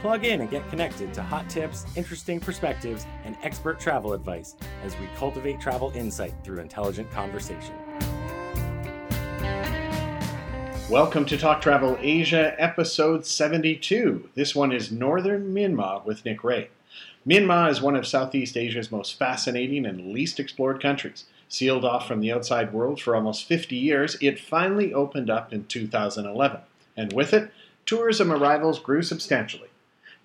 Plug in and get connected to hot tips, interesting perspectives, and expert travel advice as we cultivate travel insight through intelligent conversation. Welcome to Talk Travel Asia, episode 72. This one is Northern Myanmar with Nick Ray. Myanmar is one of Southeast Asia's most fascinating and least explored countries. Sealed off from the outside world for almost 50 years, it finally opened up in 2011. And with it, tourism arrivals grew substantially.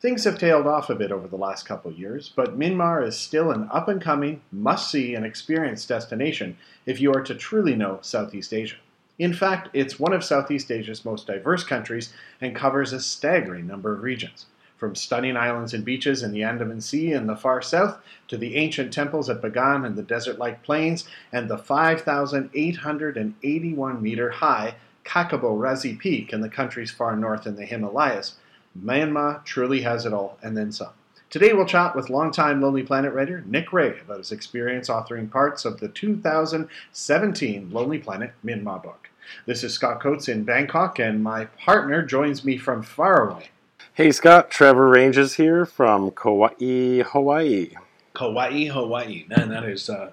Things have tailed off a bit over the last couple years, but Myanmar is still an up and coming, must see, and experience destination if you are to truly know Southeast Asia. In fact, it's one of Southeast Asia's most diverse countries and covers a staggering number of regions. From stunning islands and beaches in the Andaman Sea in the far south to the ancient temples at Bagan and the desert like plains and the 5,881 meter high Hkakabo Razi Peak in the country's far north in the Himalayas, Myanmar truly has it all and then some. Today we'll chat with longtime Lonely Planet writer Nick Ray about his experience authoring parts of the 2017 Lonely Planet Myanmar book. This is Scott Coates in Bangkok, and my partner joins me from far away. Hey Scott, Trevor Ranges here from Kauai, Hawaii. Kauai, Hawaii. Man, that is uh,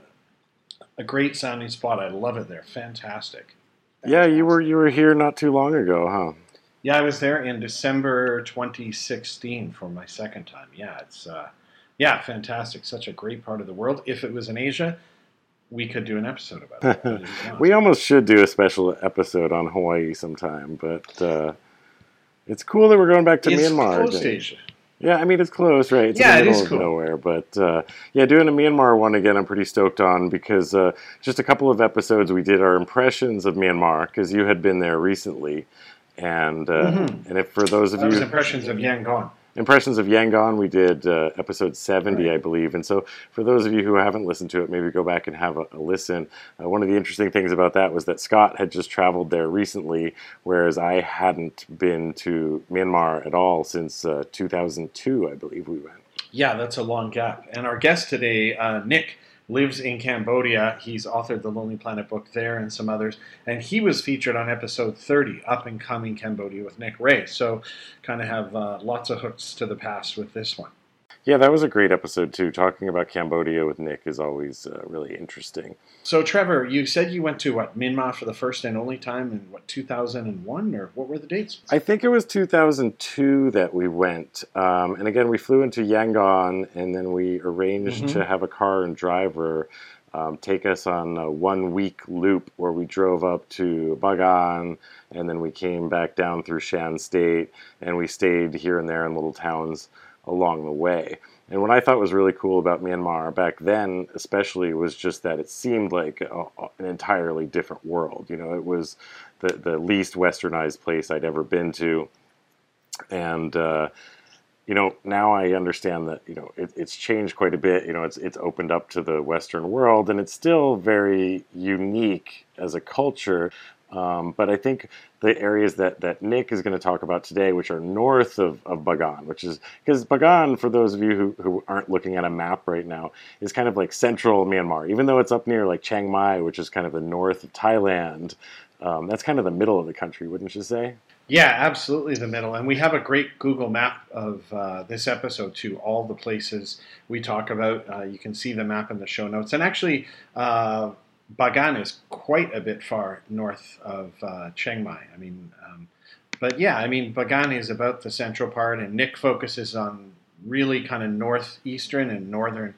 a great sounding spot. I love it there. Fantastic. Yeah, you were you were here not too long ago, huh? Yeah, I was there in December 2016 for my second time. Yeah, it's uh, yeah, fantastic. Such a great part of the world. If it was in Asia, we could do an episode about it. we almost should do a special episode on Hawaii sometime, but uh, it's cool that we're going back to it's Myanmar. Close to Asia. Yeah, I mean it's close, right? It's yeah, in the it middle is of cool. nowhere, but uh, yeah, doing a Myanmar one again, I'm pretty stoked on because uh, just a couple of episodes we did our impressions of Myanmar because you had been there recently, and uh, Mhm. and if for those of That you impressions of Yangon. Impressions of Yangon, we did uh, episode 70, I believe. And so, for those of you who haven't listened to it, maybe go back and have a, a listen. Uh, one of the interesting things about that was that Scott had just traveled there recently, whereas I hadn't been to Myanmar at all since uh, 2002, I believe we went. Yeah, that's a long gap. And our guest today, uh, Nick, lives in Cambodia. He's authored the Lonely Planet book there and some others. And he was featured on episode 30, Up and Coming Cambodia with Nick Ray. So, kind of have uh, lots of hooks to the past with this one. Yeah, that was a great episode, too. Talking about Cambodia with Nick is always uh, really interesting. So, Trevor, you said you went to what, Myanmar for the first and only time in what, 2001? Or what were the dates? I think it was 2002 that we went. Um, and again, we flew into Yangon and then we arranged Mhm. to have a car and driver um, take us on a one week loop where we drove up to Bagan and then we came back down through Shan State and we stayed here and there in little towns along the way. And what I thought was really cool about Myanmar back then, especially, was just that it seemed like a, an entirely different world. You know, it was the, the least westernized place I'd ever been to. And, uh, you know, now I understand that, you know, it, it's changed quite a bit. You know, it's, it's opened up to the Western world and it's still very unique as a culture. Um, but I think the areas that, that Nick is going to talk about today, which are north of, of Bagan, which is because Bagan, for those of you who, who aren't looking at a map right now, is kind of like central Myanmar. Even though it's up near like Chiang Mai, which is kind of the north of Thailand, um, that's kind of the middle of the country, wouldn't you say? Yeah, absolutely the middle. And we have a great Google map of uh, this episode too. All the places we talk about, uh, you can see the map in the show notes. And actually, uh, Bagan is quite a bit far north of uh, Chiang Mai. I mean, um, but yeah, I mean, Bagan is about the central part, and Nick focuses on really kind of northeastern and northern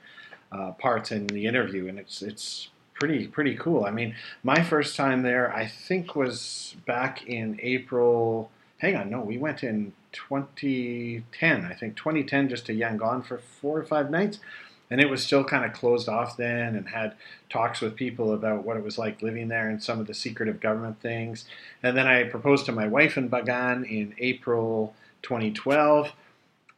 uh, parts in the interview, and it's it's pretty pretty cool. I mean, my first time there, I think, was back in April. Hang on, no, we went in 2010. I think 2010, just to Yangon for four or five nights, and it was still kind of closed off then, and had talks with people about what it was like living there and some of the secretive government things. And then I proposed to my wife in Bagan in April 2012.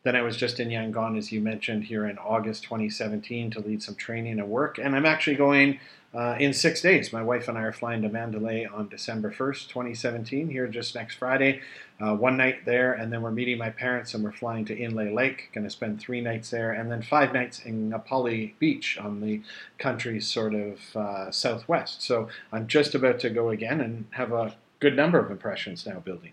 Then I was just in Yangon, as you mentioned, here in August 2017 to lead some training and work. And I'm actually going uh, in six days. My wife and I are flying to Mandalay on December 1st, 2017, here just next Friday. Uh, one night there, and then we're meeting my parents and we're flying to Inle Lake. Going to spend three nights there, and then five nights in Ngapali Beach on the country's sort of uh, southwest. So I'm just about to go again and have a good number of impressions now building.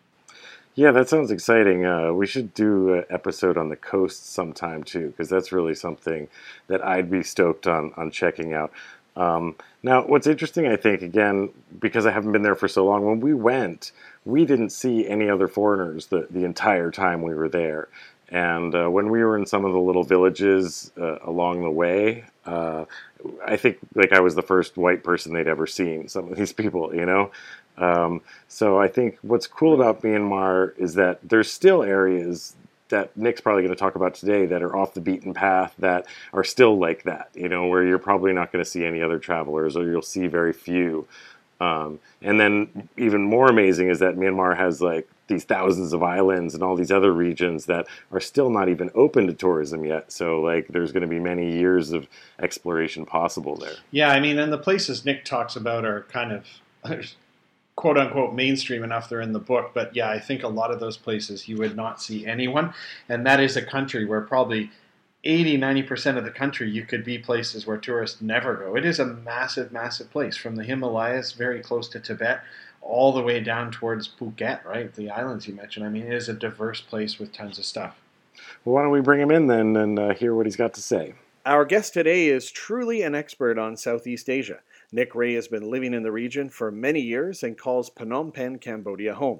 Yeah, that sounds exciting. Uh, we should do an episode on the coast sometime too, because that's really something that I'd be stoked on on checking out. Um, now, what's interesting, I think, again, because I haven't been there for so long, when we went, we didn't see any other foreigners the, the entire time we were there. And uh, when we were in some of the little villages uh, along the way, uh, I think like I was the first white person they'd ever seen. Some of these people, you know. Um, so I think what's cool about Myanmar is that there's still areas that Nick's probably going to talk about today that are off the beaten path that are still like that, you know, where you're probably not going to see any other travelers or you'll see very few. Um, and then even more amazing is that Myanmar has like these thousands of islands and all these other regions that are still not even open to tourism yet. So like there's going to be many years of exploration possible there. Yeah, I mean, and the places Nick talks about are kind of quote unquote mainstream enough they're in the book but yeah i think a lot of those places you would not see anyone. And that is a country where probably 80 90% of the country you could be places where tourists never go. It is a massive massive place from the himalayas very close to tibet all the way down towards phuket right? The islands you mentioned. I mean it is a diverse place with tons of stuff. Well why don't we bring him in then and uh, hear what he's got to say our guest today is truly an expert on southeast asia Nick Ray has been living in the region for many years and calls Phnom Penh, Cambodia home.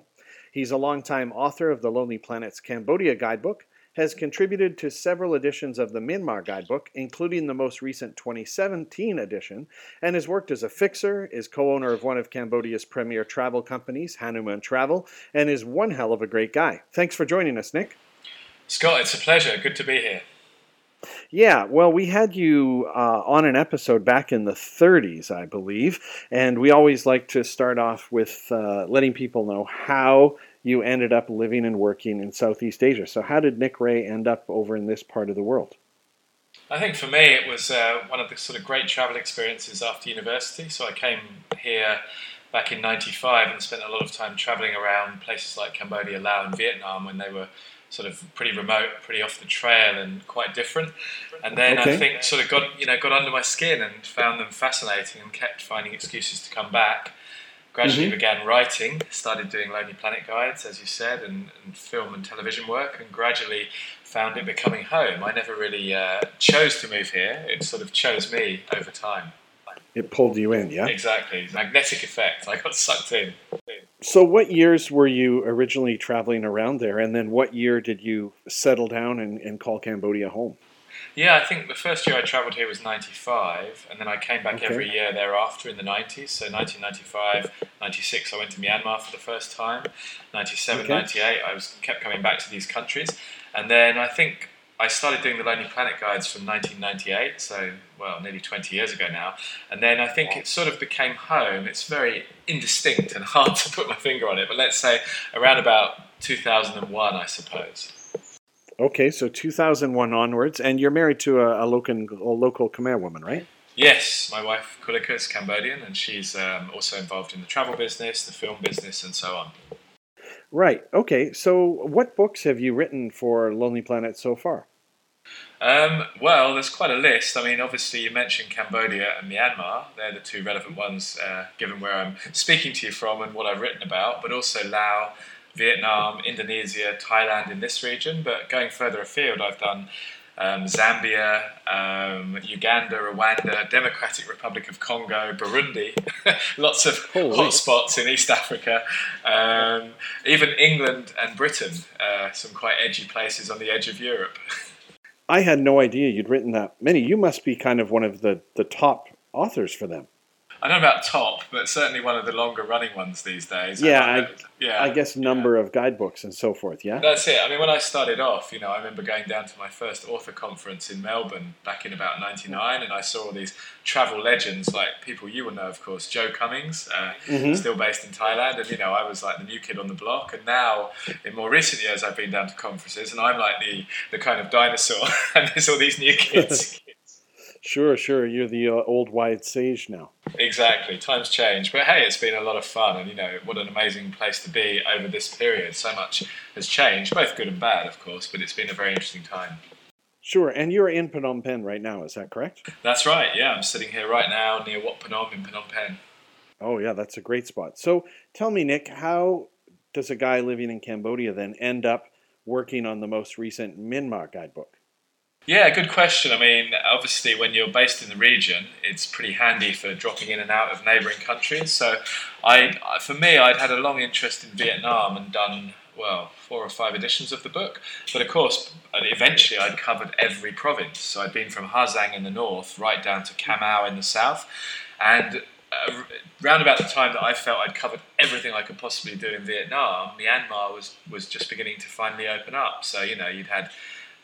He's a longtime author of the Lonely Planet's Cambodia Guidebook, has contributed to several editions of the Myanmar Guidebook, including the most recent 2017 edition, and has worked as a fixer, is co owner of one of Cambodia's premier travel companies, Hanuman Travel, and is one hell of a great guy. Thanks for joining us, Nick. Scott, it's a pleasure. Good to be here. Yeah, well, we had you uh, on an episode back in the 30s, I believe, and we always like to start off with uh, letting people know how you ended up living and working in Southeast Asia. So, how did Nick Ray end up over in this part of the world? I think for me, it was uh, one of the sort of great travel experiences after university. So, I came here back in 95 and spent a lot of time traveling around places like Cambodia, Laos, and Vietnam when they were sort of pretty remote, pretty off the trail, and quite different. And then okay. I think sort of got you know got under my skin and found them fascinating, and kept finding excuses to come back. Gradually mm-hmm. began writing, started doing Lonely Planet guides, as you said, and, and, film and television work, and gradually found it becoming home. I never really uh, chose to move here; it sort of chose me over time. It pulled you in, yeah. Exactly, magnetic effect. I got sucked in. So, what years were you originally traveling around there, and then what year did you settle down and, and call Cambodia home? Yeah, I think the first year I travelled here was 95, and then I came back okay. every year thereafter in the 90s. So 1995, 96, I went to Myanmar for the first time. 97, okay. 98, I was kept coming back to these countries. And then I think I started doing the Lonely Planet guides from 1998, so well, nearly 20 years ago now. And then I think it sort of became home. It's very indistinct and hard to put my finger on it, but let's say around about 2001, I suppose. Okay, so 2001 onwards, and you're married to a, a local, a local Khmer woman, right? Yes, my wife Kulikar is Cambodian, and she's um, also involved in the travel business, the film business, and so on. Right. Okay. So, what books have you written for Lonely Planet so far? Um, well, there's quite a list. I mean, obviously, you mentioned Cambodia and Myanmar. They're the two relevant ones, uh, given where I'm speaking to you from and what I've written about, but also Laos, Vietnam, Indonesia, Thailand in this region. But going further afield, I've done um, Zambia, um, Uganda, Rwanda, Democratic Republic of Congo, Burundi, lots of hotspots in East Africa, um, even England and Britain, uh, some quite edgy places on the edge of Europe. I had no idea you'd written that many. You must be kind of one of the, the top authors for them. I don't know about top, but certainly one of the longer running ones these days. Yeah, I, yeah. I guess number yeah. of guidebooks and so forth. Yeah, that's it. I mean, when I started off, you know, I remember going down to my first author conference in Melbourne back in about '99, and I saw all these travel legends like people you will know, of course, Joe Cummings, uh, mm-hmm. still based in Thailand, and you know, I was like the new kid on the block. And now, in more recent years, I've been down to conferences, and I'm like the the kind of dinosaur, and there's all these new kids. Sure, sure. You're the uh, old wise sage now. Exactly. Times change. But hey, it's been a lot of fun. And, you know, what an amazing place to be over this period. So much has changed, both good and bad, of course, but it's been a very interesting time. Sure. And you're in Phnom Penh right now, is that correct? That's right. Yeah, I'm sitting here right now near Wat Phnom in Phnom Penh. Oh, yeah, that's a great spot. So tell me, Nick, how does a guy living in Cambodia then end up working on the most recent Myanmar guidebook? Yeah, good question. I mean, obviously, when you're based in the region, it's pretty handy for dropping in and out of neighbouring countries. So, I, for me, I'd had a long interest in Vietnam and done well four or five editions of the book. But of course, eventually, I'd covered every province. So I'd been from Ha Giang in the north right down to Mau in the south, and uh, around about the time that I felt I'd covered everything I could possibly do in Vietnam, Myanmar was was just beginning to finally open up. So you know, you'd had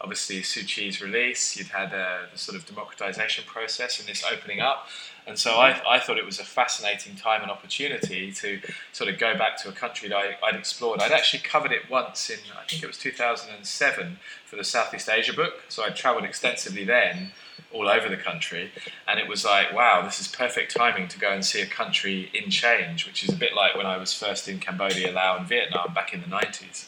obviously Suu Kyi's release, you'd had uh, the sort of democratization process and this opening up. And so I, I thought it was a fascinating time and opportunity to sort of go back to a country that I, would explored. I'd actually covered it once in, I think it was 2007 for the Southeast Asia book. So I'd traveled extensively then all over the country. And it was like, wow, this is perfect timing to go and see a country in change, which is a bit like when I was first in Cambodia, Laos, and Vietnam back in the 90s.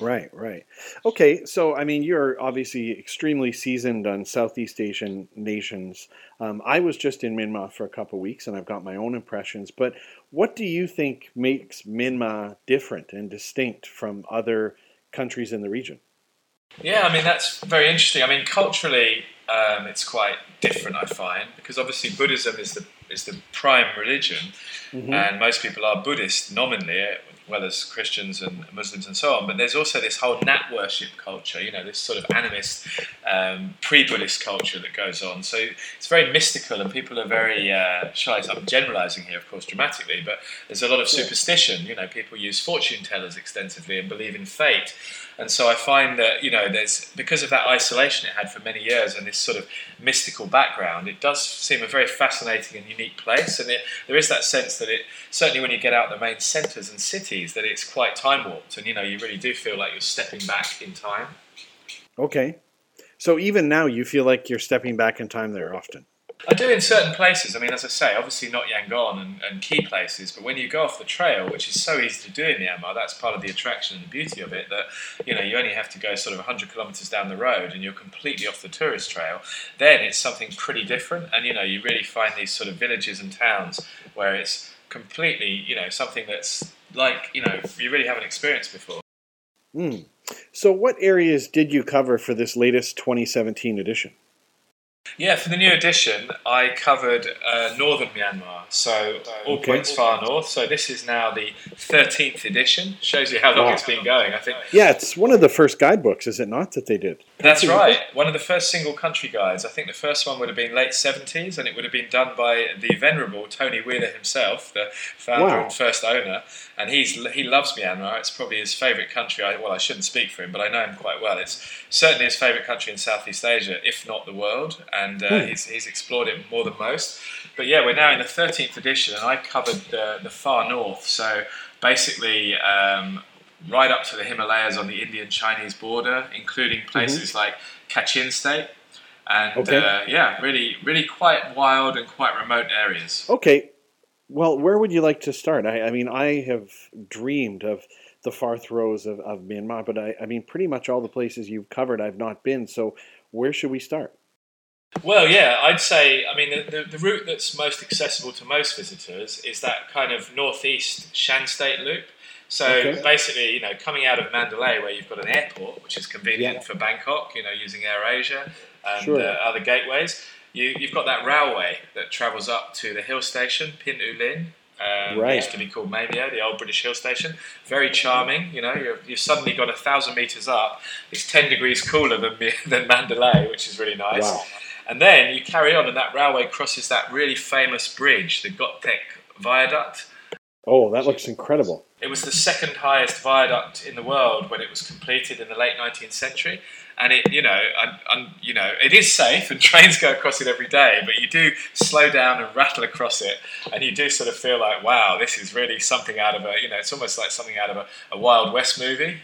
Right, right. Okay, so I mean, you're obviously extremely seasoned on Southeast Asian nations. Um, I was just in Myanmar for a couple of weeks and I've got my own impressions, but what do you think makes Myanmar different and distinct from other countries in the region? Yeah, I mean, that's very interesting. I mean, culturally, um, it's quite different, I find, because obviously Buddhism is the is the prime religion, mm-hmm. and most people are Buddhist nominally, well as Christians and Muslims and so on. But there's also this whole Nat worship culture, you know, this sort of animist, um, pre-Buddhist culture that goes on. So it's very mystical, and people are very, uh, I, I'm generalising here, of course, dramatically, but there's a lot of superstition. You know, people use fortune tellers extensively and believe in fate. And so I find that, you know, there's because of that isolation it had for many years and this sort of mystical background, it does seem a very fascinating and unique place. And it, there is that sense that it, certainly when you get out the main centres and cities, that it's quite time warped. And, you know, you really do feel like you're stepping back in time. Okay. So even now, you feel like you're stepping back in time there often? I do in certain places. I mean, as I say, obviously not Yangon and, and, key places, but when you go off the trail, which is so easy to do in Myanmar, that's part of the attraction and the beauty of it. That you know, you only have to go sort of 100 kilometres down the road, and you're completely off the tourist trail. Then it's something pretty different, and you know, you really find these sort of villages and towns where it's completely, you know, something that's like you know you really haven't experienced before. Mm. So, what areas did you cover for this latest 2017 edition? Yeah, for the new edition, I covered uh, northern Myanmar, so all okay. points far north. So this is now the thirteenth edition. Shows you how long wow. it's been going. I think. Yeah, it's one of the first guidebooks, is it not, that they did? That's right. One of the first single country guides. I think the first one would have been late seventies, and it would have been done by the venerable Tony Wheeler himself, the founder wow. and first owner. And he's he loves Myanmar. It's probably his favourite country. I, well, I shouldn't speak for him, but I know him quite well. It's certainly his favourite country in Southeast Asia, if not the world. And uh, hmm. he's, he's explored it more than most. But yeah, we're now in the 13th edition, and I covered the, the far north. So basically, um, right up to the Himalayas on the Indian Chinese border, including mm-hmm. places mm-hmm. like Kachin State. And okay. uh, yeah, really, really quite wild and quite remote areas. Okay. Well, where would you like to start? I, I mean, I have dreamed of the far throes of, of Myanmar, but I, I mean, pretty much all the places you've covered, I've not been. So, where should we start? Well, yeah, I'd say, I mean, the, the, the, route that's most accessible to most visitors is that kind of northeast Shan State loop. So okay. basically, you know, coming out of Mandalay, where you've got an airport, which is convenient yeah. for Bangkok, you know, using AirAsia and sure. uh, other gateways, you, have got that railway that travels up to the hill station, Pyin Oo Lwin. Um, right. Used to be called Maymyo, the old British hill station. Very charming, you know. you have suddenly got a thousand meters up. It's ten degrees cooler than than Mandalay, which is really nice. Wow. And then you carry on, and that railway crosses that really famous bridge, the Gokteik Viaduct. Oh, that looks incredible. It was the second highest viaduct in the world when it was completed in the late 19th century. And it, you know, and, and, you know, it is safe, and trains go across it every day. But you do slow down and rattle across it, and you do sort of feel like, wow, this is really something out of a, you know, it's almost like something out of a, a Wild West movie.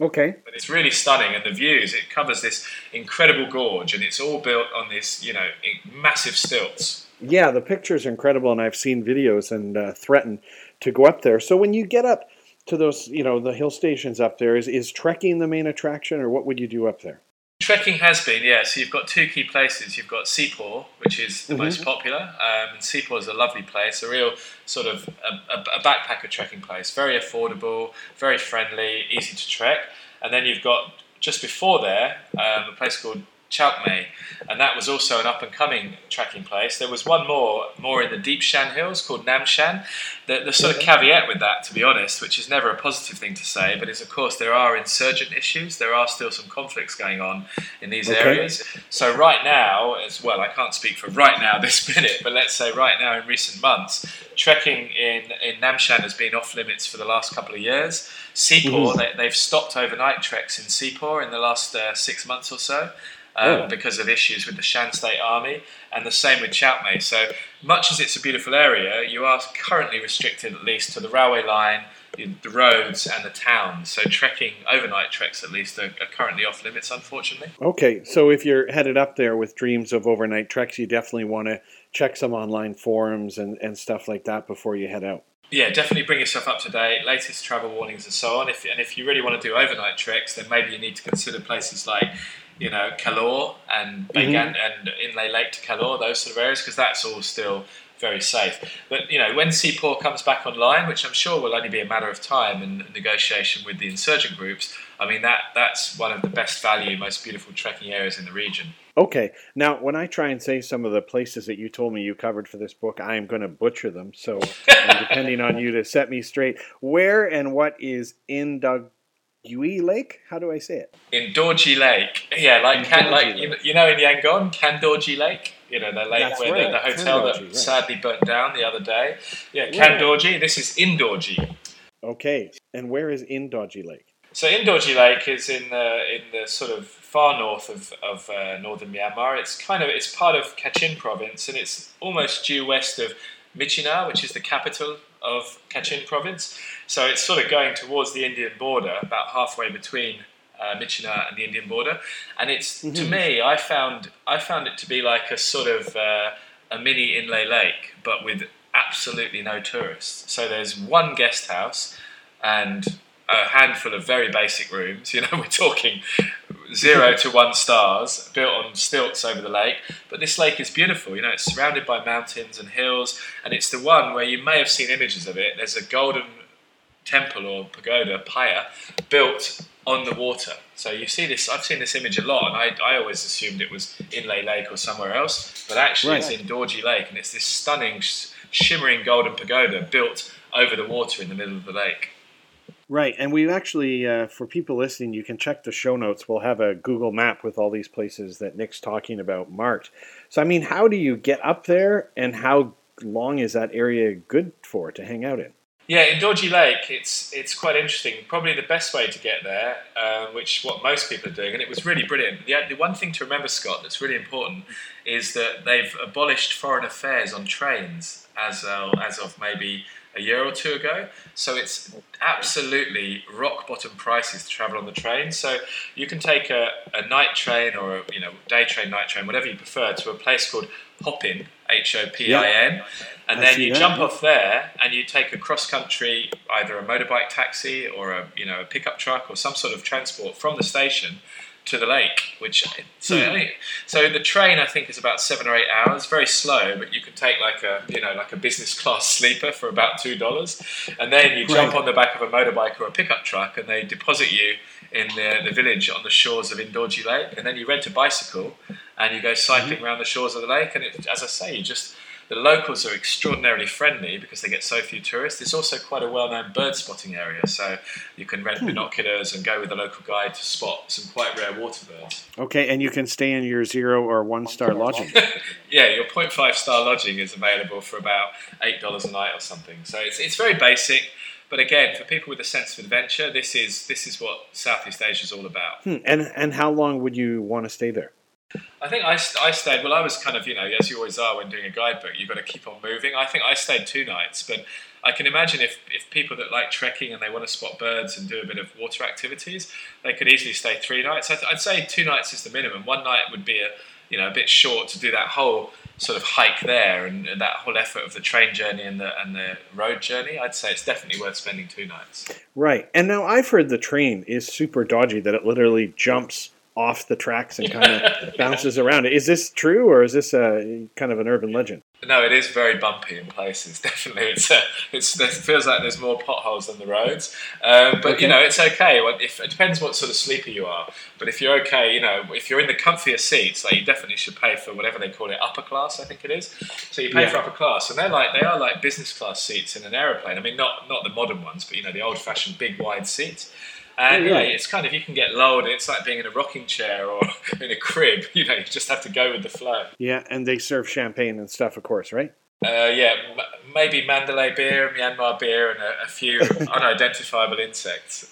Okay. But it's really stunning, and the views. It covers this incredible gorge, and it's all built on this, you know, massive stilts. Yeah, the pictures are incredible, and I've seen videos and uh, threatened to go up there. So when you get up to those, you know, the hill stations up there, is is trekking the main attraction, or what would you do up there? Trekking has been, yeah. So you've got two key places. You've got Hsipaw, which is the mm-hmm. most popular, um, and Hsipaw is a lovely place, a real sort of a, a, backpacker trekking place. Very affordable, very friendly, easy to trek. And then you've got just before there um, a place called Kyaukme, and that was also an up and coming trekking place. There was one more, more in the deep Shan Hills called Nam Shan. The, the sort of caveat with that, to be honest, which is never a positive thing to say, but is of course there are insurgent issues. There are still some conflicts going on in these okay. areas. So right now, as well, I can't speak for right now this minute, but let's say right now in recent months, trekking in in Namshan has been off limits for the last couple of years. Hsipaw, mm-hmm. they, have stopped overnight treks in Hsipaw in the last uh, six months or so um, oh. because of issues with the Shan State Army, and the same with Kyaukme. So much as it's a beautiful area, you are currently restricted at least to the railway line, the roads, and the towns. So trekking, overnight treks at least, are, are currently off limits, unfortunately. Okay, so if you're headed up there with dreams of overnight treks, you definitely want to check some online forums and, and stuff like that before you head out. Yeah, definitely bring yourself up to date, latest travel warnings and so on. If, and if you really want to do overnight treks, then maybe you need to consider places like you know, Kalaw and mm-hmm. and Inle Lake to Kalaw, those sort of areas, because that's all still very safe. But you know, when Hsipaw comes back online, which I'm sure will only be a matter of time and negotiation with the insurgent groups, I mean that that's one of the best value, most beautiful trekking areas in the region. Okay, now when I try and say some of the places that you told me you covered for this book, I am going to butcher them. So, depending on you to set me straight, where and what is Indug Yui Lake? How do I say it? Indawgyi Lake. Yeah, like can, like you, you know in Yangon, Kandawgyi Lake. You know the lake That's where right. the, the, hotel Kandawgyi, that right. sadly burnt down the other day. Yeah, Kandawgyi. This is Indawgyi. Okay, and where is Indawgyi Lake? So Indawgyi Lake is in the in the sort of far north of, of uh, northern Myanmar. It's kind of it's part of Kachin province, and it's almost due west of Myitkyina, which is the capital of Kachin province. So it's sort of going towards the Indian border, about halfway between uh, and the Indian border. And it's mm-hmm. to me, I found I found it to be like a sort of uh, a mini Inle Lake, but with absolutely no tourists. So there's one guest house and a handful of very basic rooms. You know, we're talking zero to one stars, built on stilts over the lake. But this lake is beautiful. You know, it's surrounded by mountains and hills, and it's the one where you may have seen images of it. There's a golden temple or pagoda, paya, built on the water. So you see this. I've seen this image a lot, and I, I always assumed it was Inle Lake or somewhere else, but actually right. it's Indawgyi Lake, and it's this stunning, shimmering golden pagoda built over the water in the middle of the lake. Right, and we actually, uh, for people listening, you can check the show notes. We'll have a Google map with all these places that Nick's talking about marked. So, I mean, how do you get up there, and how long is that area good for to hang out in? Yeah, Indawgyi Lake, it's it's quite interesting. Probably the best way to get there, uh, which what most people are doing, and it was really brilliant. The, the one thing to remember, Scott, that's really important, is that they've abolished foreign affairs on trains as uh, as of maybe a year or two ago. So it's absolutely rock bottom prices to travel on the train. So you can take a, a night train or a you know day train, night train, whatever you prefer, to a place called Hopin, H O P I N, and then you jump off there and you take a cross country, either a motorbike taxi or a you know a pickup truck or some sort of transport from the station to the lake, which so hmm. so the train I think is about seven or eight hours, very slow, but you can take like a you know like a business class sleeper for about two dollars, and then you jump on the back of a motorbike or a pickup truck, and they deposit you in the, the village on the shores of Indawgyi Lake, and then you rent a bicycle and you go cycling mm-hmm. around the shores of the lake, and it, as I say, you just the locals are extraordinarily friendly because they get so few tourists. It's also quite a well-known bird spotting area, so you can rent hmm. binoculars and go with a local guide to spot some quite rare water birds. Okay, and you can stay in your zero or one-star lodging. yeah, your 0.5 star lodging is available for about eight dollars a night or something. So it's it's very basic. But again, for people with a sense of adventure, this is this is what Southeast Asia is all about. Hmm. And and how long would you want to stay there? I think I, I stayed, well, I was kind of, you know, as you always are when doing a guidebook, you've got to keep on moving. I think I stayed two nights, but I can imagine if, if people that like trekking and they want to spot birds and do a bit of water activities, they could easily stay three nights. I'd, I'd say two nights is the minimum. One night would be a you know a bit short to do that whole sort of hike there and, and that whole effort of the train journey and the and the road journey. I'd say it's definitely worth spending two nights. Right. And now I've heard the train is super dodgy that it literally jumps off the tracks and kind of bounces around. Is this true or is this a kind of an urban legend? No, it is very bumpy in places. Definitely, it's a, it's it feels like there's more potholes than the roads. Um, but Okay. you know, it's okay. If it depends what sort of sleeper you are. But if you're okay, you know, if you're in the comfier seats, like you definitely should pay for whatever they call it, upper class, I think it is. So you pay Yeah. for upper class, and they're like they are like business class seats in an aeroplane. I mean, not not the modern ones, but you know, the old fashioned big wide seats. And Oh, yeah, yeah. it's kind of you can get lulled. It's like being in a rocking chair or in a crib. You know, you just have to go with the flow. Yeah, and they serve champagne and stuff, of course, right? Uh, yeah, m- maybe Mandalay beer, Myanmar beer, and a, a few unidentifiable insects.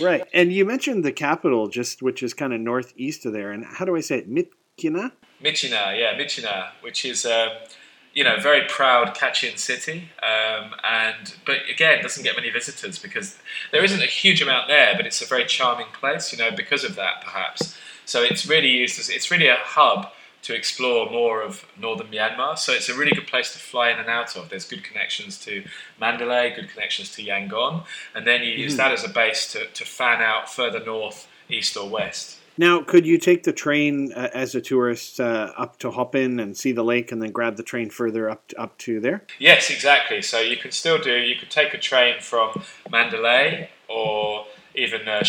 Right. And you mentioned the capital, just which is kind of northeast of there. And how do I say it? Mitkina? Myitkyina, yeah, Myitkyina, which is um, you know very proud Kachin city, um, and but again doesn't get many visitors because there isn't a huge amount there, but it's a very charming place, you know, because of that perhaps. So it's really used as it's really a hub to explore more of northern Myanmar. So it's a really good place to fly in and out of. There's good connections to Mandalay, good connections to Yangon, and then you use that as a base to, to fan out further north, east or west. Now, could you take the train uh, as a tourist uh, up to Hopin and see the lake and then grab the train further up up to there? Yes, exactly. So you can still do. You could take a train from Mandalay or even uh,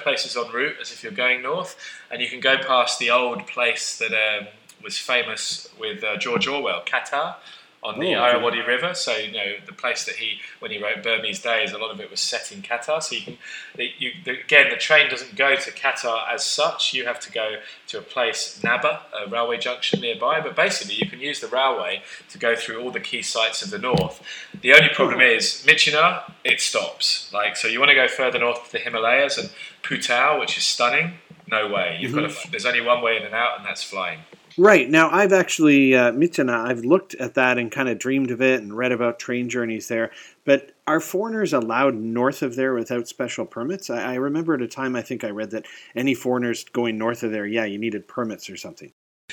places en route, as if you're going north, and you can go past the old place that um, was famous with uh, George Orwell, Katha, on the Oh, okay. Irrawaddy River. So you know the place that he, when he wrote Burmese Days, a lot of it was set in Katha. So you can, you, the, again, the train doesn't go to Katha as such. You have to go to a place, Naba, a railway junction nearby. But basically, you can use the railway to go through all the key sites of the north. The only problem is Myitkyina, it stops. Like so, you want to go further north to the Himalayas and Putao, which is stunning. No way. You've got to, mm-hmm. there's only one way in and out, and that's flying. Right. Now, I've actually, uh, Mitina, I've looked at that and kind of dreamed of it and read about train journeys there. But are foreigners allowed north of there without special permits? I, I remember at a time I think I read that any foreigners going north of there, yeah, you needed permits or something.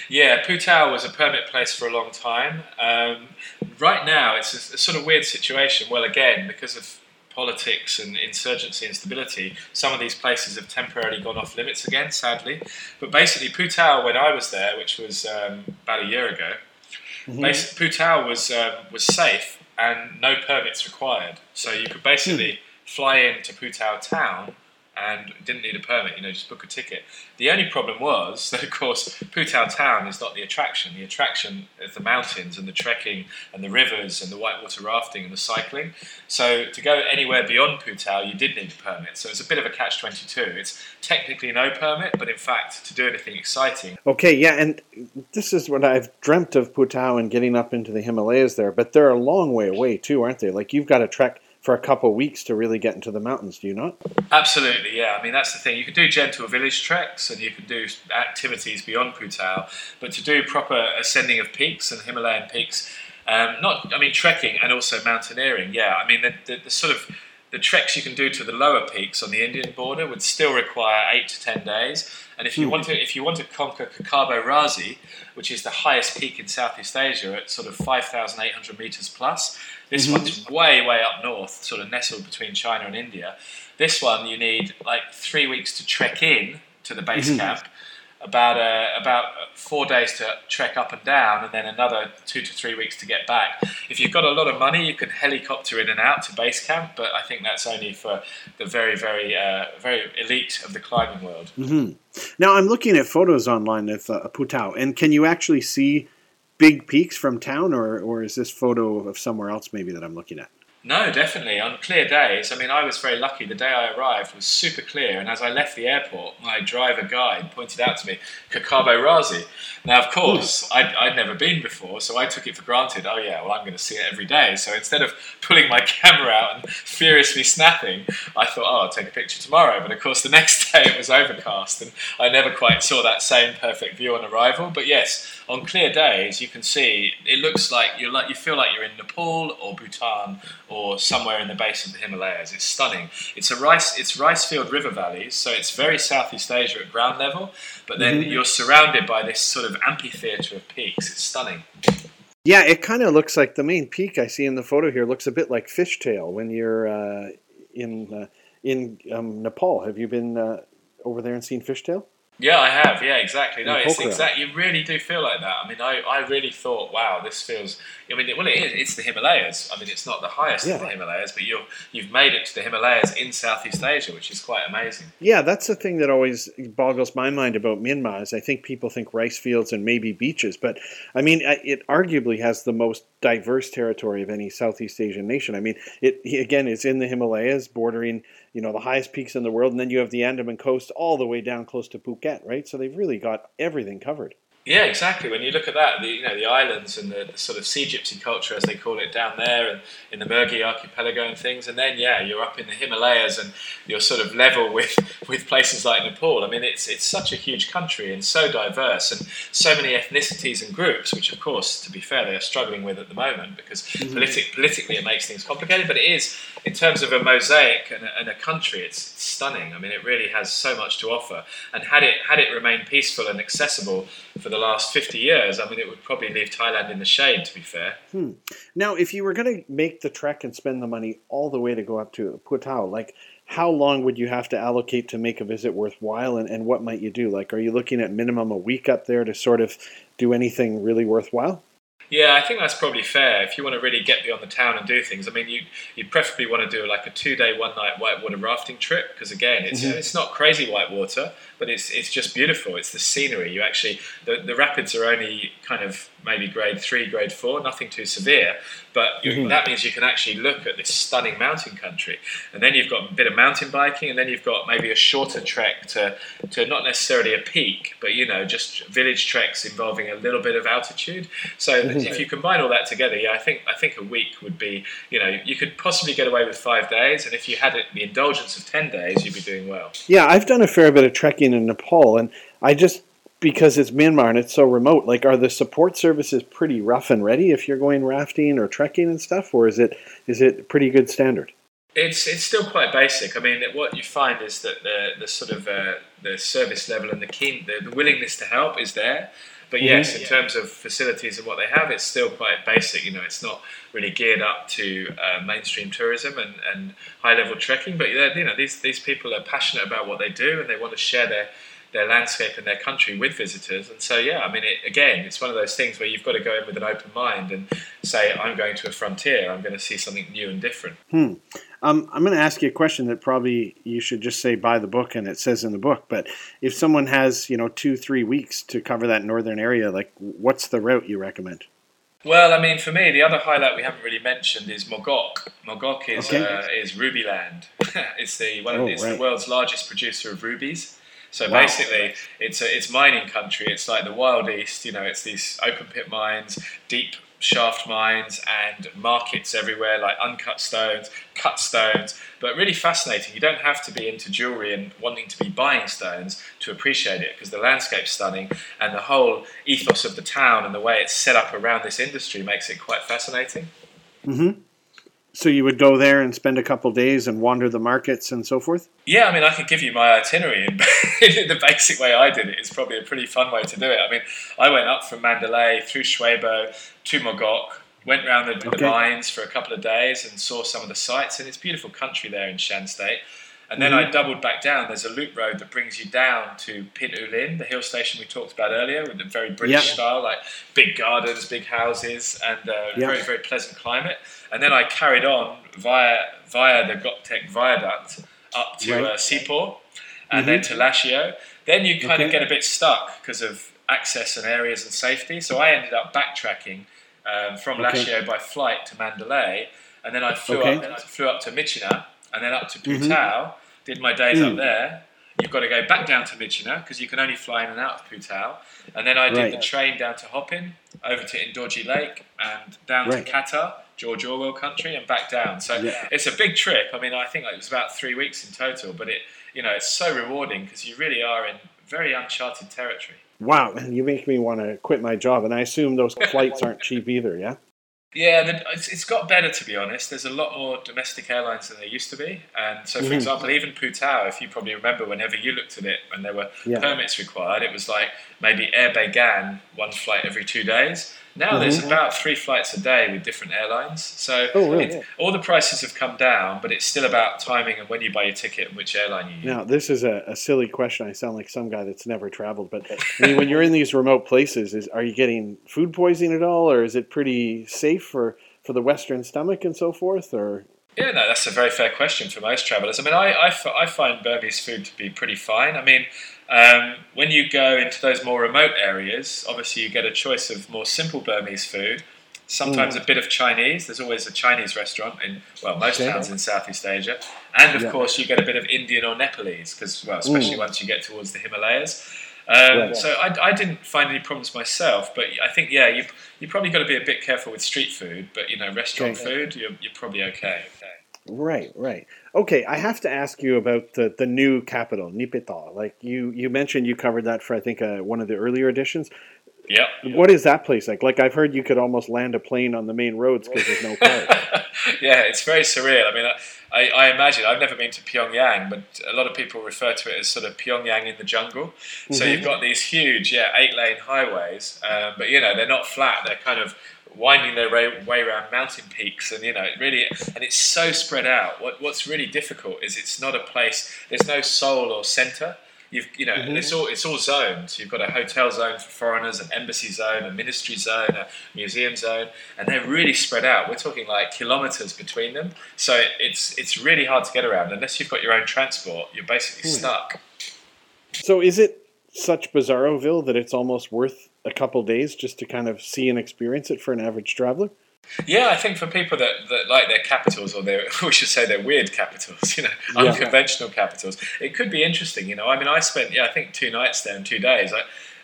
Yeah, Putao was a permit place for a long time. Um, right now, it's a, a sort of weird situation. Well, again, because of politics and insurgency and stability, some of these places have temporarily gone off limits again, sadly. But basically, Putao, when I was there, which was um, about a year ago, basi- Putao was um, was safe and no permits required. So you could basically fly into Putao town and didn't need a permit. You know, just book a ticket. The only problem was that, of course, Putao town is not the attraction. The attraction is the mountains and the trekking and the rivers and the whitewater rafting and the cycling. So to go anywhere beyond Putao, you did need a permit. So it's a bit of a catch twenty two. It's technically no permit, but in fact, to do anything exciting, Okay, yeah, and this is what I've dreamt of Putao and getting up into the Himalayas there, but they're a long way away too, aren't they? Like you've got to trek for a couple of weeks to really get into the mountains, do you not? Absolutely, yeah. I mean, that's the thing. You can do gentle village treks and you can do activities beyond Putao, but to do proper ascending of peaks and Himalayan peaks, um, not, I mean, trekking and also mountaineering, yeah. I mean, the, the, the sort of the treks you can do to the lower peaks on the Indian border would still require eight to ten days. And if you want to, if you want to conquer Hkakabo Razi, which is the highest peak in Southeast Asia at sort of 5,800 meters plus, this one's way, way up north, sort of nestled between China and India. This one you need like three weeks to trek in to the base camp, about uh, about four days to trek up and down, and then another two to three weeks to get back. If you've got a lot of money, you can helicopter in and out to base camp, but I think that's only for the very, very, uh, very elite of the climbing world. hmm Now I'm looking at photos online of uh, Putao, and can you actually see big peaks from town, or, or is this photo of somewhere else maybe that I'm looking at? No, definitely. On clear days, I mean, I was very lucky. The day I arrived was super clear, and as I left the airport, my driver guide pointed out to me Hkakabo Razi. Now, of course, I'd, I'd never been before, so I took it for granted. Oh, yeah, well, I'm going to see it every day. So instead of pulling my camera out and furiously snapping, I thought, oh, I'll take a picture tomorrow. But of course, the next day it was overcast, and I never quite saw that same perfect view on arrival. But yes, on clear days, you can see it looks like you're like you feel like you're in Nepal or Bhutan or somewhere in the base of the Himalayas. It's stunning. It's a rice it's rice field river valleys, so it's very Southeast Asia at ground level, but then mm-hmm. you're surrounded by this sort of amphitheater of peaks. It's stunning. Yeah, it kind of looks like the main peak I see in the photo here looks a bit like Fishtail when you're uh, in uh, in um, Nepal. Have you been uh, over there and seen Fishtail? Yeah, I have. Yeah, exactly. No, it's exact. You really do feel like that. I mean, I, I really thought, wow, this feels. I mean, well, it is. It's the Himalayas. I mean, it's not the highest yeah. of the Himalayas, but you've you've made it to the Himalayas in Southeast Asia, which is quite amazing. Yeah, that's the thing that always boggles my mind about Myanmar. Is I think people think rice fields and maybe beaches, but I mean, it arguably has the most diverse territory of any Southeast Asian nation. I mean, it again, it's in the Himalayas, bordering you know the highest peaks in the world, and then you have the Andaman coast all the way down close to Phuket, right? So they've really got everything covered. Yeah, exactly. When you look at that, the you know the islands and the, the, sort of sea gypsy culture, as they call it, down there, and in the Mergui archipelago and things, and then yeah, you're up in the Himalayas and you're sort of level with with places like Nepal. I mean, it's it's such a huge country and so diverse, and so many ethnicities and groups, which of course, to be fair, they are struggling with at the moment because mm-hmm. politi- politically it makes things complicated. But it is, in terms of a mosaic and a, and a country, it's stunning. I mean, it really has so much to offer, and had it had it remained peaceful and accessible for the last 50 years, I mean, it would probably leave Thailand in the shade, to be fair. Hmm. Now, if you were going to make the trek and spend the money all the way to go up to Phu like, how long would you have to allocate to make a visit worthwhile, and, and what might you do? Like, are you looking at minimum a week up there to sort of do anything really worthwhile? Yeah, I think that's probably fair. If you want to really get beyond the town and do things, I mean, you you preferably want to do like a two day, one night whitewater rafting trip because again, it's mm-hmm. it's not crazy whitewater, but it's it's just beautiful. It's the scenery. You actually the, the rapids are only kind of maybe grade three, grade four, nothing too severe. But mm-hmm. that means you can actually look at this stunning mountain country. And then you've got a bit of mountain biking, and then you've got maybe a shorter trek to, to not necessarily a peak, but you know, just village treks involving a little bit of altitude. So mm-hmm. if you combine all that together, yeah, I think I think a week would be, you know, you could possibly get away with five days, and if you had it, the indulgence of ten days, you'd be doing well. Yeah, I've done a fair bit of trekking in Nepal, and I just because it's Myanmar and it's so remote, like are the support services pretty rough and ready if you're going rafting or trekking and stuff, or is it is it pretty good standard? It's it's still quite basic. I mean, what you find is that the the sort of uh, the service level and the keen the, the, willingness to help is there. But mm-hmm. yes, in terms of facilities and what they have, it's still quite basic. You know, it's not really geared up to uh, mainstream tourism and, and high level trekking. But you know, these these people are passionate about what they do and they want to share their their landscape and their country with visitors. And so, yeah, I mean, it, again, it's one of those things where you've got to go in with an open mind and say, I'm going to a frontier, I'm going to see something new and different. Hmm. Um, I'm going to ask you a question that probably you should just say buy the book and it says in the book. But if someone has, you know, two, three weeks to cover that northern area, like what's the route you recommend? Well, I mean, for me, the other highlight we haven't really mentioned is Mogok. Mogok is okay. uh, is Ruby Land. it's the one of oh, it's right. the world's largest producer of rubies. So wow. basically, it's a, it's mining country. It's like the Wild East. You know, it's these open pit mines, deep shaft mines, and markets everywhere, like uncut stones, cut stones. But really fascinating. You don't have to be into jewelry and wanting to be buying stones to appreciate it, because the landscape's stunning, and the whole ethos of the town and the way it's set up around this industry makes it quite fascinating. Mm-hmm. So you would go there and spend a couple days and wander the markets and so forth. Yeah, I mean, I could give you my itinerary in, the basic way I did it. It's probably a pretty fun way to do it. I mean, I went up from Mandalay through Shwe Bo to Mogok, went around the, okay. the, mines for a couple of days and saw some of the sites. And it's beautiful country there in Shan State. And then mm-hmm. I doubled back down. There's a loop road that brings you down to Pin Lin, the hill station we talked about earlier, with the very British yep. style, like big gardens, big houses, and uh, yep. very very pleasant climate. And then I carried on via via the Gokteik Viaduct up to right. uh, Hsipaw, and mm-hmm. then to Lashio. Then you kind okay. of get a bit stuck because of access and areas and safety. So I ended up backtracking um, from okay. Lashio by flight to Mandalay, and then I flew okay. up. I flew up to Myitkyina, and then up to Putao. Mm-hmm did my days mm. up hmm. there. You've got to go back down to Myitkyina because you can only fly in and out of Putao. And then I did right. the train down to Hopin, over to Indawgyi Lake, and down right. to Katha, George Orwell country, and back down. So yeah. it's a big trip. I mean, I think it was about three weeks in total, but it, you know, it's so rewarding because you really are in very uncharted territory. Wow, you make me want to quit my job, and I assume those flights aren't cheap either. Yeah. Yeah, the, it's, it's got better to be honest. There's a lot more domestic airlines than there used to be, and so for Mhm. example, even Putao, if you probably remember, whenever you looked at it, when there were Yeah. permits required, it was like maybe Air Bagan one flight every two days. Now there's Mhm. about three flights a day with different airlines. So Oh, really? it- all the prices have come down, but it's still about timing and when you buy your ticket and which airline you use. Now, this is a, a silly question. I sound like some guy that's never traveled, but I mean, when you're in these remote places, is are you getting food poisoning at all, or is it pretty safe for, for the Western stomach and so forth? Or Yeah, no, that's a very fair question for most travellers. I mean, I I find Burmese food to be pretty fine. I mean, um, when you go into those more remote areas, obviously you get a choice of more simple Burmese food. Sometimes a bit of Chinese. There's always a Chinese restaurant in well most Okay. towns in Southeast Asia, and of Yeah. course you get a bit of Indian or Nepalese because well, especially once you get towards the Himalayas. Um, Right. So I, I didn't find any problems myself, but I think yeah, you you probably got to be a bit careful with street food, but you know restaurant Okay. food, you're, you're probably okay. right, right. Okay, I have to ask you about the, the new capital, Naypyidaw. Like you, you mentioned, you covered that for I think uh, one of the earlier editions. Yep. What is that place like? Like I've heard you could almost land a plane on the main roads because there's no cars. yeah, it's very surreal. I mean, I, I imagine I've never been to Pyongyang, but a lot of people refer to it as sort of Pyongyang in the jungle. So Mm-hmm. you've got these huge, yeah, eight-lane highways, um, but you know they're not flat. They're kind of winding their way, way around mountain peaks, and you know, it really, and it's so spread out. What, what's really difficult is it's not a place. There's no soul or centre. You've, you know, Mm-hmm. it's all it's all zones. You've got a hotel zone for foreigners, an embassy zone, a ministry zone, a museum zone, and they're really spread out. We're talking like kilometres between them. So it's it's really hard to get around unless you've got your own transport. You're basically Hmm. stuck. so is it such Bizarroville that it's almost worth a couple days just to kind of see and experience it for an average traveler? Yeah, I think for people that, that like their capitals, or their, we should say their weird capitals, you know, Yeah. unconventional capitals, it could be interesting. You know, I mean, I spent, yeah, I think two nights there and two days. I,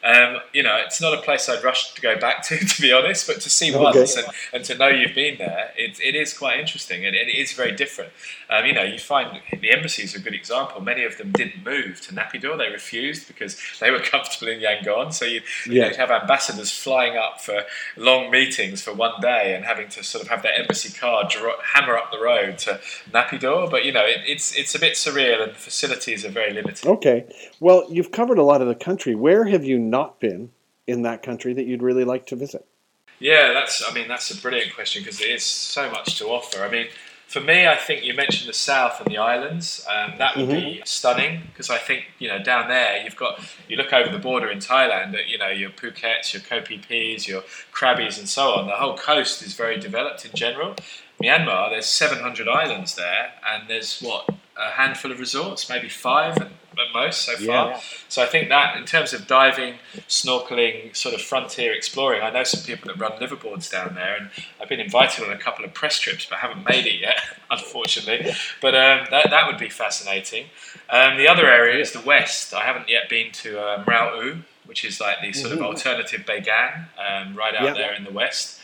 um, you know, it's not a place I'd rush to go back to, to be honest, but to see Okay. once and, and to know you've been there, it, it is quite interesting and it is very different. Um, you know, you find the embassy is a good example. Many of them didn't move to Naypyidaw; they refused because they were comfortable in Yangon. So you'd, you Yeah. you'd have ambassadors flying up for long meetings for one day and having to sort of have their embassy car dro- hammer up the road to Naypyidaw. But you know, it, it's it's a bit surreal and the facilities are very limited. Okay. Well, you've covered a lot of the country. Where have you not been in that country that you'd really like to visit? Yeah, that's. I mean, that's a brilliant question because there is so much to offer. I mean, for me, I think you mentioned the south and the islands. Um, that would be stunning because I think you know down there you've got you look over the border in Thailand at you know your Phukets, your Koh Phi Phis, your Krabis, and so on. The whole coast is very developed in general. Myanmar, there's 700 islands there, and there's what a handful of resorts, maybe five at most so far. Yeah. So I think that in terms of diving, snorkeling, sort of frontier exploring, I know some people that run liveaboards down there, and I've been invited on a couple of press trips, but haven't made it yet, unfortunately. But um, that that would be fascinating. Um, the other area is the west. I haven't yet been to um, Rau, which is like the sort of alternative Bagan, um, right out Yeah. there in the west.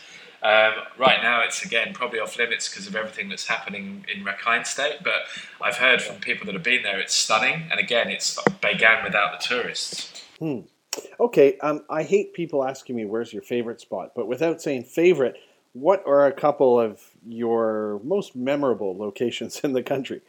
Um, right now, it's again probably off limits because of everything that's happening in Rakhine State. But I've heard from people that have been there, it's stunning. And again, it's Bagan without the tourists. Okay. Um, I hate people asking me where's your favorite spot, but without saying favorite, what are a couple of your most memorable locations in the country?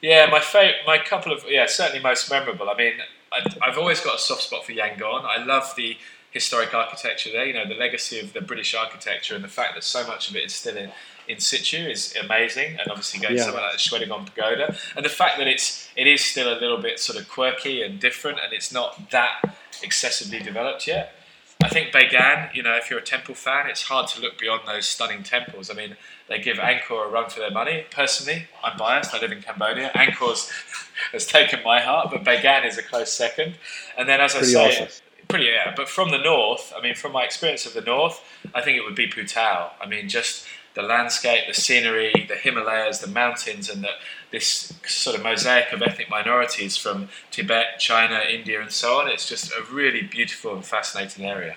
Yeah, my fa- my couple of yeah, certainly most memorable. I mean, I, I've always got a soft spot for Yangon. I love the historic architecture there. You know, the legacy of the British architecture and the fact that so much of it is still in, in situ is amazing. And obviously, going Yeah. somewhere like the Shwedagon Pagoda, and the fact that it's it is still a little bit sort of quirky and different, and it's not that excessively developed yet. I think Bagan, you know, if you're a temple fan, it's hard to look beyond those stunning temples. I mean, they give Angkor a run for their money. Personally, I'm biased. I live in Cambodia. Angkor's has taken my heart, but Bagan is a close second. And then, as Pretty I say, awesome. Pretty yeah. But from the north, I mean, from my experience of the north, I think it would be Putao. I mean, just the landscape, the scenery, the Himalayas, the mountains, and the, this sort of mosaic of ethnic minorities from Tibet, China, India, and so on. It's just a really beautiful and fascinating area.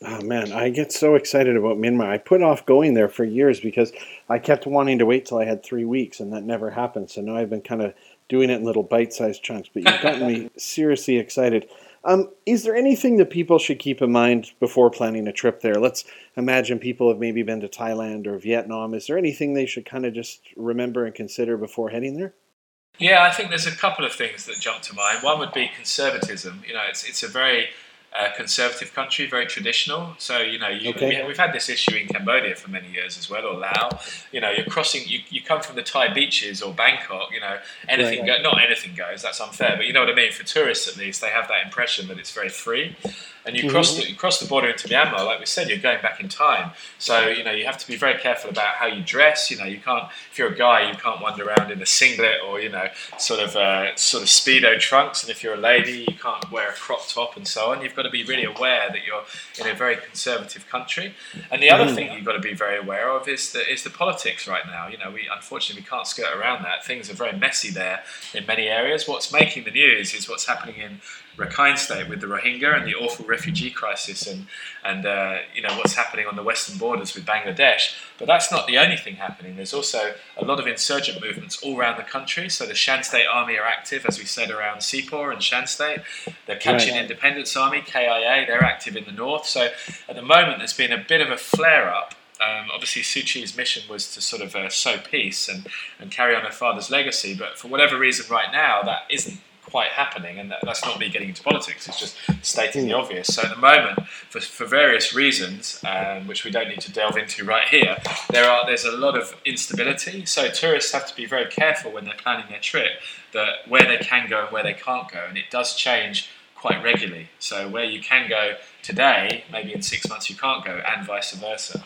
Oh man, I get so excited about Myanmar. I put off going there for years because I kept wanting to wait till I had three weeks, and that never happened. So now I've been kind of doing it in little bite-sized chunks. But you've gotten me seriously excited. Um, is there anything that people should keep in mind before planning a trip there? Let's imagine people have maybe been to Thailand or Vietnam. Is there anything they should kind of just remember and consider before heading there? Yeah, I think there's a couple of things that jump to mind. One would be conservatism. You know, it's it's a very uh, conservative country, very traditional. So you know, you, Okay. we, we've had this issue in Cambodia for many years as well, or Laos. You know, you're crossing, you, you come from the Thai beaches or Bangkok. You know, anything Right. go, not anything goes. That's unfair, but you know what I mean. For tourists, at least, they have that impression that it's very free. And you cross the, you cross the border into Myanmar, like we said, you're going back in time. So you know you have to be very careful about how you dress. You know, you can't if you're a guy, you can't wander around in a singlet or you know sort of uh, sort of speedo trunks. And if you're a lady, you can't wear a crop top and so on. You've got to be really aware that you're in a very conservative country. And the other thing you've got to be very aware of is the is the politics right now. You know, we unfortunately we can't skirt around that. Things are very messy there in many areas. What's making the news is what's happening in Rakhine State with the Rohingya and the awful refugee crisis, and and uh, you know what's happening on the western borders with Bangladesh. But that's not the only thing happening. There's also a lot of insurgent movements all around the country. So the Shan State Army are active, as we said, around Hsipaw and Shan State. The Kachin Right. Independence Army (KIA) they're active in the north. So at the moment, there's been a bit of a flare up. Um, obviously, Suu Kyi's mission was to sort of uh, sow peace and, and carry on her father's legacy. But for whatever reason, right now, that isn't quite happening, and that, that's not me getting into politics. It's just stating the obvious. So at the moment, for, for various reasons, um, which we don't need to delve into right here, there are there's a lot of instability. So tourists have to be very careful when they're planning their trip that where they can go and where they can't go, and it does change quite regularly. So where you can go today, maybe in six months you can't go, and vice versa.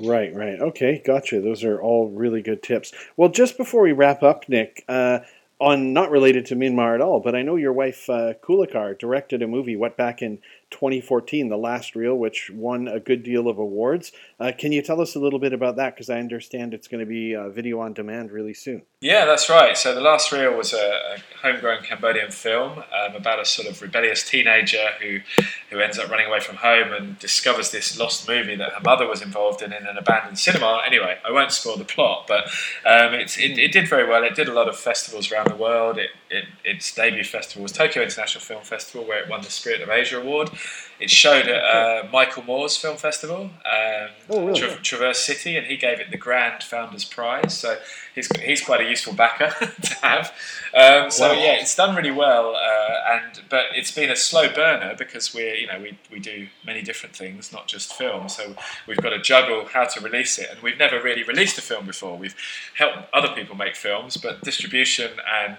Right, right. Okay, gotcha. Those are all really good tips. Well, just before we wrap up, Nick, uh, on not related to Myanmar at all, but I know your wife uh, Kulikar directed a movie what back in 2014, The Last Reel, which won a good deal of awards. Uh, can you tell us a little bit about that? Because I understand it's going to be uh, video on demand really soon. Yeah, that's right. So the last reel was a, a homegrown Cambodian film um, about a sort of rebellious teenager who who ends up running away from home and discovers this lost movie that her mother was involved in in an abandoned cinema. Anyway, I won't spoil the plot, but um, it, it did very well. It did a lot of festivals around the world. It, it, its debut festival was Tokyo International Film Festival, where it won the Spirit of Asia Award. It showed at uh, Michael Moore's Film Festival, um, Oh, really? Tra- Traverse City, and he gave it the Grand Founders Prize. So he's, he's quite a useful backer to have. Um, so Wow. yeah, it's done really well, uh, and but it's been a slow burner because we're you know we, we do many different things, not just film. So we've got to juggle how to release it, and we've never really released a film before. We've helped other people make films, but distribution and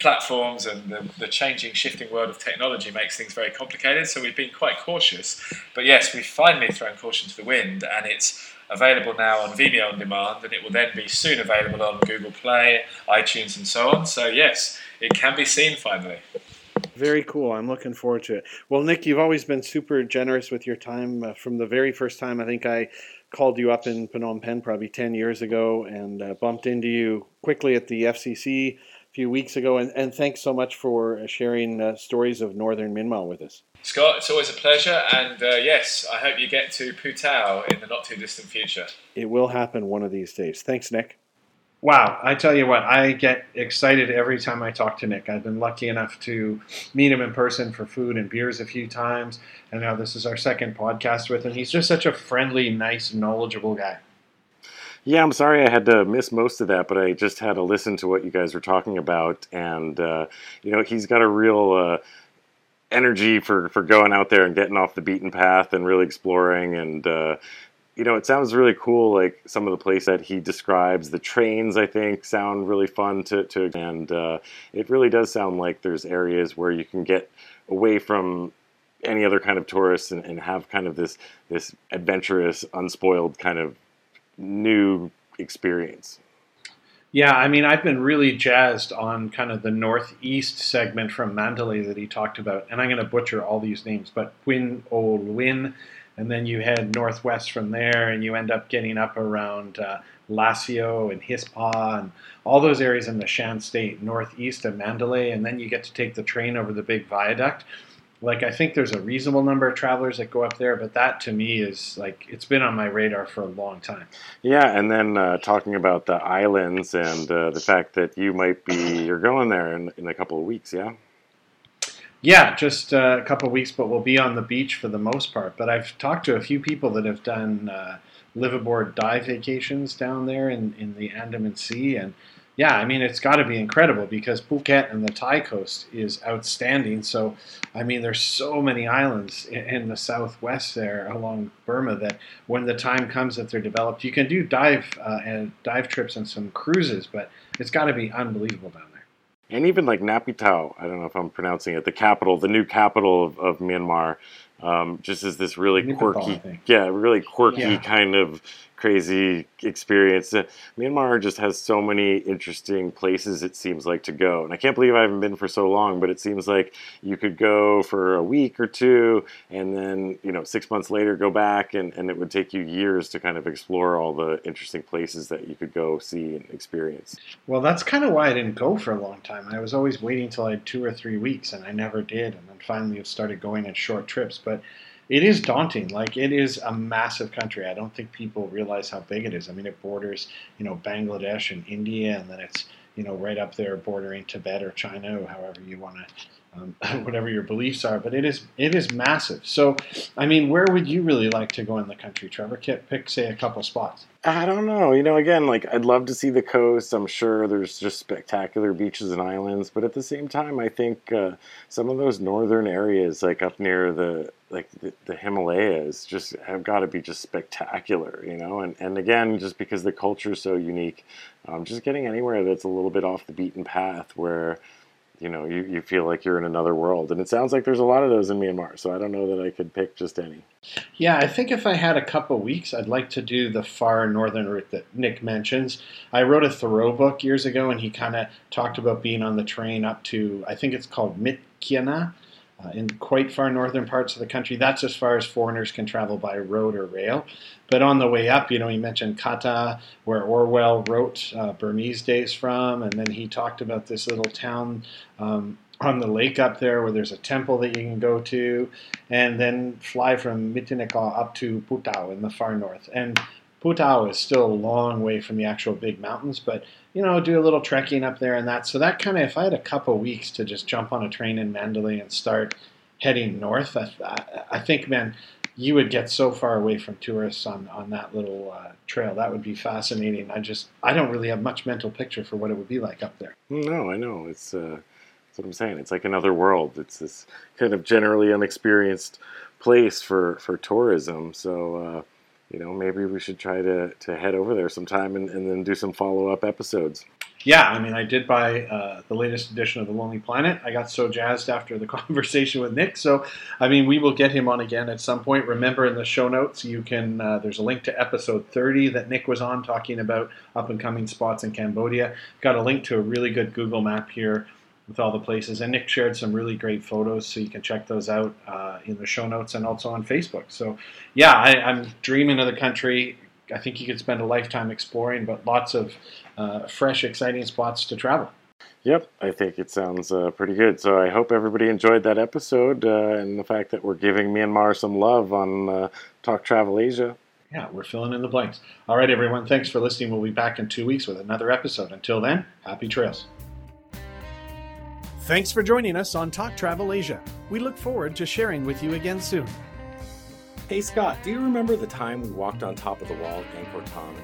platforms and the, the changing, shifting world of technology makes things very complicated. So we've been quite cautious. But yes, we've finally thrown caution to the wind, and it's available now on Vimeo on demand, and it will then be soon available on Google Play, iTunes, and so on. So yes, it can be seen finally. Very cool. I'm looking forward to it. Well, Nick, you've always been super generous with your time. Uh, from the very first time, I think I called you up in Phnom Penh probably 10 years ago and uh, bumped into you quickly at the FCC few weeks ago. And, and thanks so much for uh, sharing uh, stories of Northern Myanmar with us. Scott, it's always a pleasure, and uh, yes, I hope you get to Putao in the not too distant future. It will happen one of these days. Thanks, Nick. Wow, I tell you what, I get excited every time I talk to Nick. I've been lucky enough to meet him in person for food and beers a few times, and now this is our second podcast with him. He's just such a friendly, nice, knowledgeable guy. Yeah, I'm sorry I had to miss most of that, but I just had to listen to what you guys were talking about, and uh, you know, he's got a real uh, energy for for going out there and getting off the beaten path and really exploring, and uh, you know, it sounds really cool. Like some of the places that he describes, the trains I think sound really fun to to, and uh, it really does sound like there's areas where you can get away from any other kind of tourists and, and have kind of this this adventurous, unspoiled kind of new experience. Yeah, I mean, I've been really jazzed on kind of the northeast segment from Mandalay that he talked about, and I'm going to butcher all these names, but Quin Ol Win, and then you head northwest from there, and you end up getting up around uh, Lacio and Hispa and all those areas in the Shan State northeast of Mandalay, and then you get to take the train over the big viaduct. Like, I think there's a reasonable number of travelers that go up there, but that to me is like, it's been on my radar for a long time. Yeah, and then uh, talking about the islands and uh, the fact that you might be you're going there in, in a couple of weeks. Yeah. Yeah, just uh, a couple of weeks, but we'll be on the beach for the most part. But I've talked to a few people that have done uh, liveaboard dive vacations down there in, in the Andaman Sea, and yeah, I mean, it's got to be incredible because Phuket and the Thai coast is outstanding. So, I mean, there's so many islands in, in, the southwest there along Burma that when the time comes that they're developed, you can do dive uh, and dive trips and some cruises, but it's got to be unbelievable down there. And even like Naypyidaw, I don't know if I'm pronouncing it, the capital, the new capital of, of Myanmar, um, just is this really quirky, yeah, really quirky yeah. kind of crazy experience. Uh, Myanmar just has so many interesting places it seems like to go, and I can't believe I haven't been for so long. But it seems like you could go for a week or two, and then you know six months later go back, and, and it would take you years to kind of explore all the interesting places that you could go see and experience. Well, that's kind of why I didn't go for a long time. I was always waiting until I had two or three weeks, and I never did, and then finally started going on short trips, but it is daunting. Like it is a massive country. I don't think people realize how big it is. I mean, it borders, you know, Bangladesh and India, and then it's, you know, right up there bordering Tibet or China, or however you want to um, whatever your beliefs are. But it is it is massive. So, I mean, where would you really like to go in the country, Trevor? Pick say a couple spots. I don't know. You know, again, like I'd love to see the coast. I'm sure there's just spectacular beaches and islands, but at the same time, I think uh, some of those northern areas, like up near the like the, the Himalayas, just have got to be just spectacular. You know, and and again, just because the culture is so unique, um, just getting anywhere that's a little bit off the beaten path where you know, you, you feel like you're in another world. And it sounds like there's a lot of those in Myanmar. So I don't know that I could pick just any. Yeah, I think if I had a couple weeks, I'd like to do the far northern route that Nick mentions. I wrote a Theroux book years ago, and he kind of talked about being on the train up to, I think it's called Myitkyina uh, in quite far northern parts of the country. That's as far as foreigners can travel by road or rail. But on the way up, you know, he mentioned Katha, where Orwell wrote uh, Burmese Days from, and then he talked about this little town um, on the lake up there where there's a temple that you can go to, and then fly from Myitkyina up to Putao in the far north. And Putao is still a long way from the actual big mountains, but you know, do a little trekking up there and that. So that kind of, if I had a couple weeks to just jump on a train in Mandalay and start heading north, I, I, think, man, you would get so far away from tourists on, on that little uh, trail. That would be fascinating. I just, I don't really have much mental picture for what it would be like up there. No, I know. It's, uh, that's what I'm saying. It's like another world. It's this kind of generally unexperienced place for, for tourism. So, uh, you know, maybe we should try to, to head over there sometime and, and then do some follow up episodes. Yeah, I mean, I did buy uh, the latest edition of The Lonely Planet. I got so jazzed after the conversation with Nick. So, I mean, we will get him on again at some point. Remember, in the show notes, you can, uh, there's a link to episode 30 that Nick was on talking about up and coming spots in Cambodia. Got a link to a really good Google map here with all the places. And Nick shared some really great photos, so you can check those out uh, in the show notes and also on Facebook. So, yeah, I, am dreaming of the country. I think you could spend a lifetime exploring, but lots of uh, fresh, exciting spots to travel. Yep, I think it sounds uh, pretty good. So I hope everybody enjoyed that episode uh, and the fact that we're giving Myanmar some love on uh, Talk Travel Asia. Yeah, we're filling in the blanks. All right, everyone, thanks for listening. We'll be back in two weeks with another episode. Until then, happy trails. Thanks for joining us on Talk Travel Asia. We look forward to sharing with you again soon. Hey Scott, do you remember the time we walked on top of the wall at Angkor Thom?